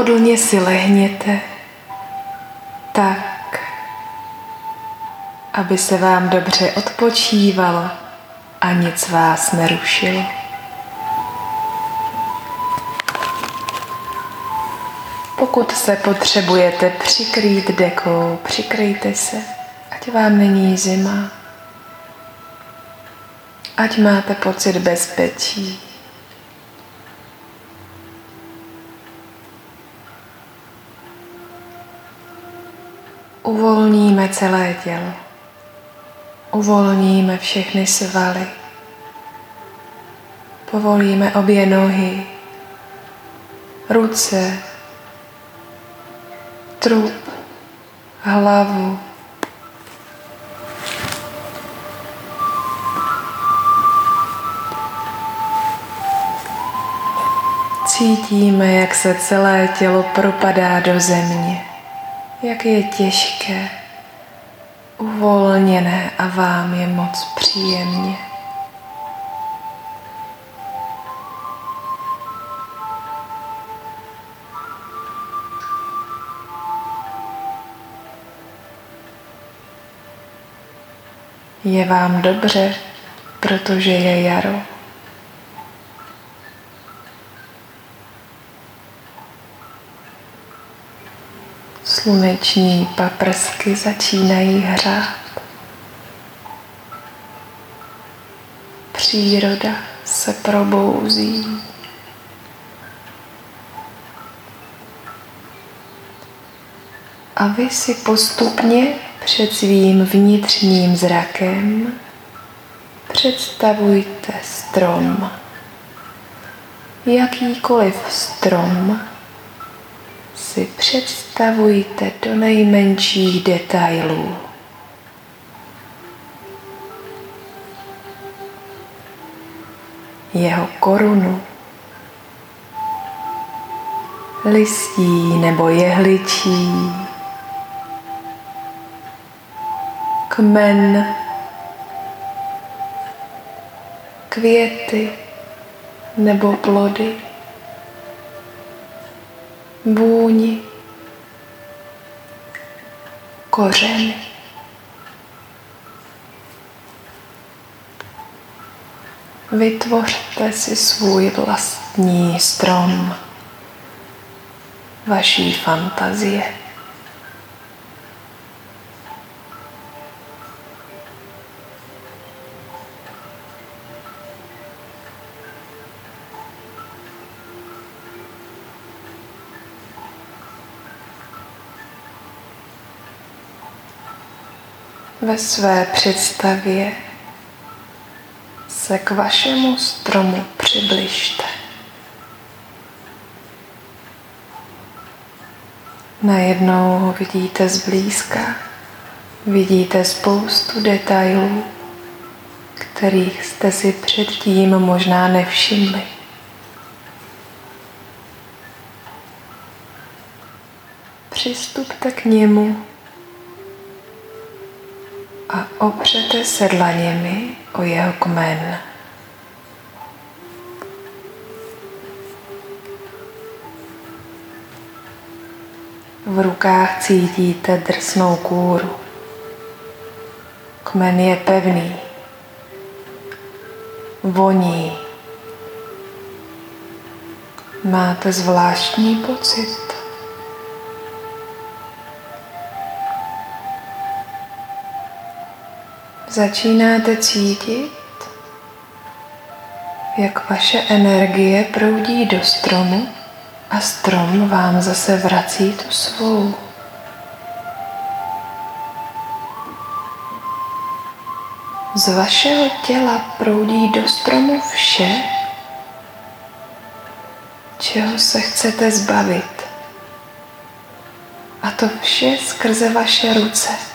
pohodlně si lehněte tak, aby se vám dobře odpočívalo a nic vás nerušilo. Pokud se potřebujete přikrýt dekou, přikryjte se, ať vám není zima, ať máte pocit bezpečí. Uvolníme celé tělo. Uvolníme všechny svaly. Povolíme obě nohy, ruce, trup, hlavu. Cítíme, jak se celé tělo propadá do země, jak je těžké, uvolněné a vám je moc příjemně. Je vám dobře, protože je jaro. Sluneční paprsky začínají hřát. Příroda se probouzí. A vy si postupně před svým vnitřním zrakem představujte strom. Jakýkoliv strom si představujte do nejmenších detailů. Jeho korunu, listí nebo jehličí, kmen, květy nebo plody, vůni, kořeny. Vytvořte si svůj vlastní strom vaší fantazie. Ve své představě se k vašemu stromu přibližte. Najednou ho vidíte zblízka, vidíte spoustu detailů, kterých jste si předtím možná nevšimli. Přistupte k němu a opřete se dlaněmi o jeho kmen. V rukách cítíte drsnou kůru. Kmen je pevný, voní. Máte zvláštní pocit. Začínáte cítit, jak vaše energie proudí do stromu a strom vám zase vrací tu svou. Z vašeho těla proudí do stromu vše, čeho se chcete zbavit. A to vše skrze vaše ruce.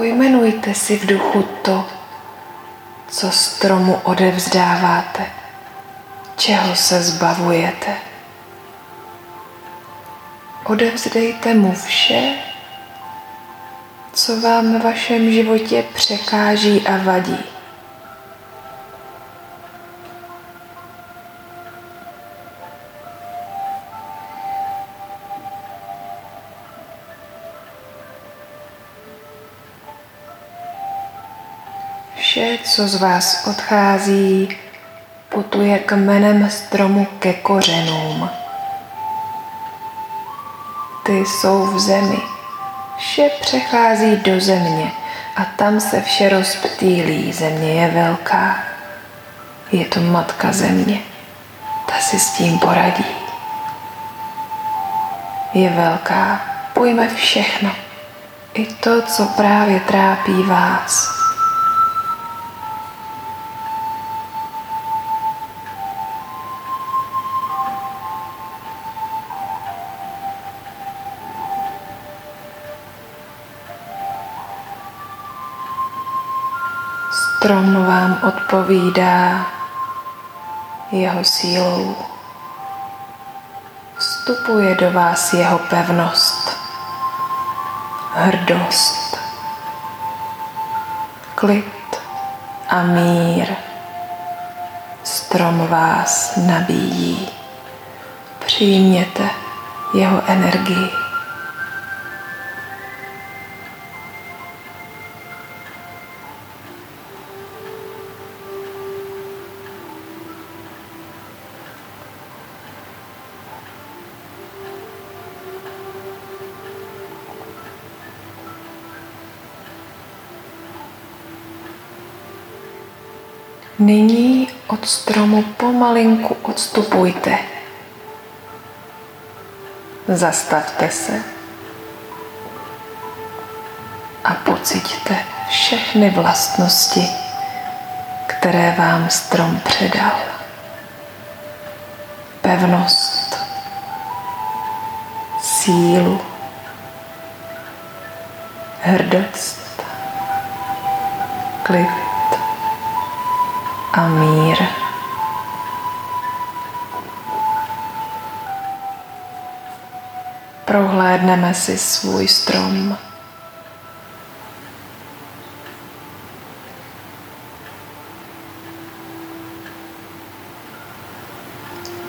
Pojmenujte si v duchu to, co stromu odevzdáváte, čeho se zbavujete. Odevzdejte mu vše, co vám v vašem životě překáží a vadí. Vše, co z vás odchází, putuje kmenem stromu ke kořenům. Ty jsou v zemi. Vše přechází do země a tam se vše rozptýlí. Země je velká. Je to matka země. Ta si s tím poradí. Je velká. Pojme všechno. I to, co právě trápí vás. Strom vám odpovídá jeho sílou. Vstupuje do vás jeho pevnost, hrdost, klid a mír. Strom vás nabíjí. Přijměte jeho energii. Nyní od stromu pomalinku odstupujte. Zastavte se a pociťte všechny vlastnosti, které vám strom předal. Pevnost, sílu, hrdost, klid a mír. Prohlédneme si svůj strom.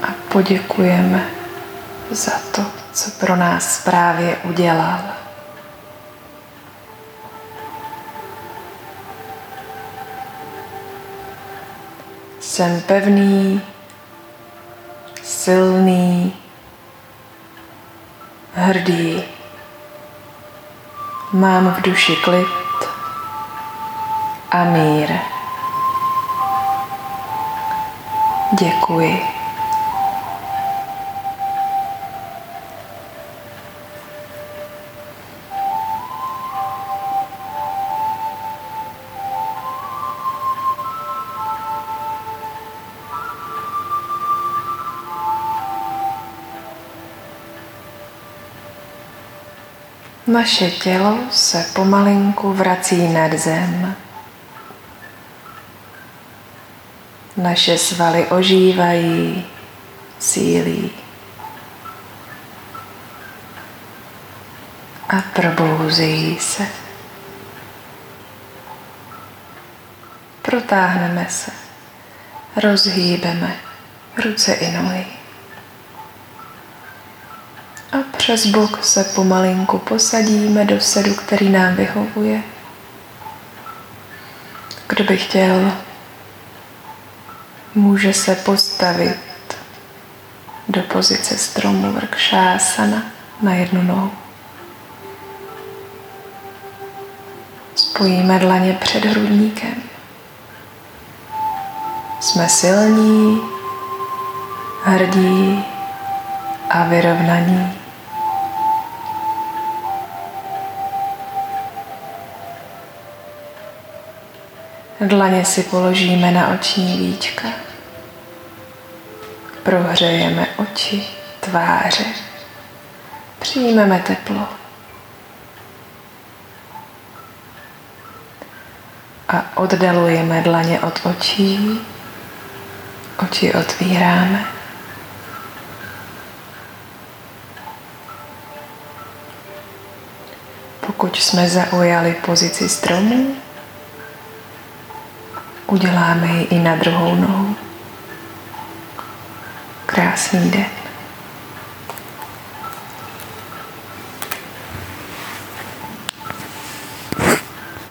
A poděkujeme za to, co pro nás právě udělal. Jsem pevný, silný, hrdý. Mám v duši klid a mír. Děkuji. Naše tělo se pomalinku vrací nad zem. Naše svaly ožívají, sílí a probouzejí se. Protáhneme se, rozhýbeme ruce i nohy. Přes bok se pomalinku posadíme do sedu, který nám vyhovuje. Kdo by chtěl, může se postavit do pozice stromu vrkšásana na jednu nohu. Spojíme dlaně před hrudníkem. Jsme silní, hrdí a vyrovnaní. Dlaně si položíme na oční víčka. Prohřejeme oči, tváře. Přijmeme teplo. A oddalujeme dlaně od očí. Oči otvíráme. Pokud jsme zaujali pozici stromu, uděláme ji i na druhou nohu. Krásný den.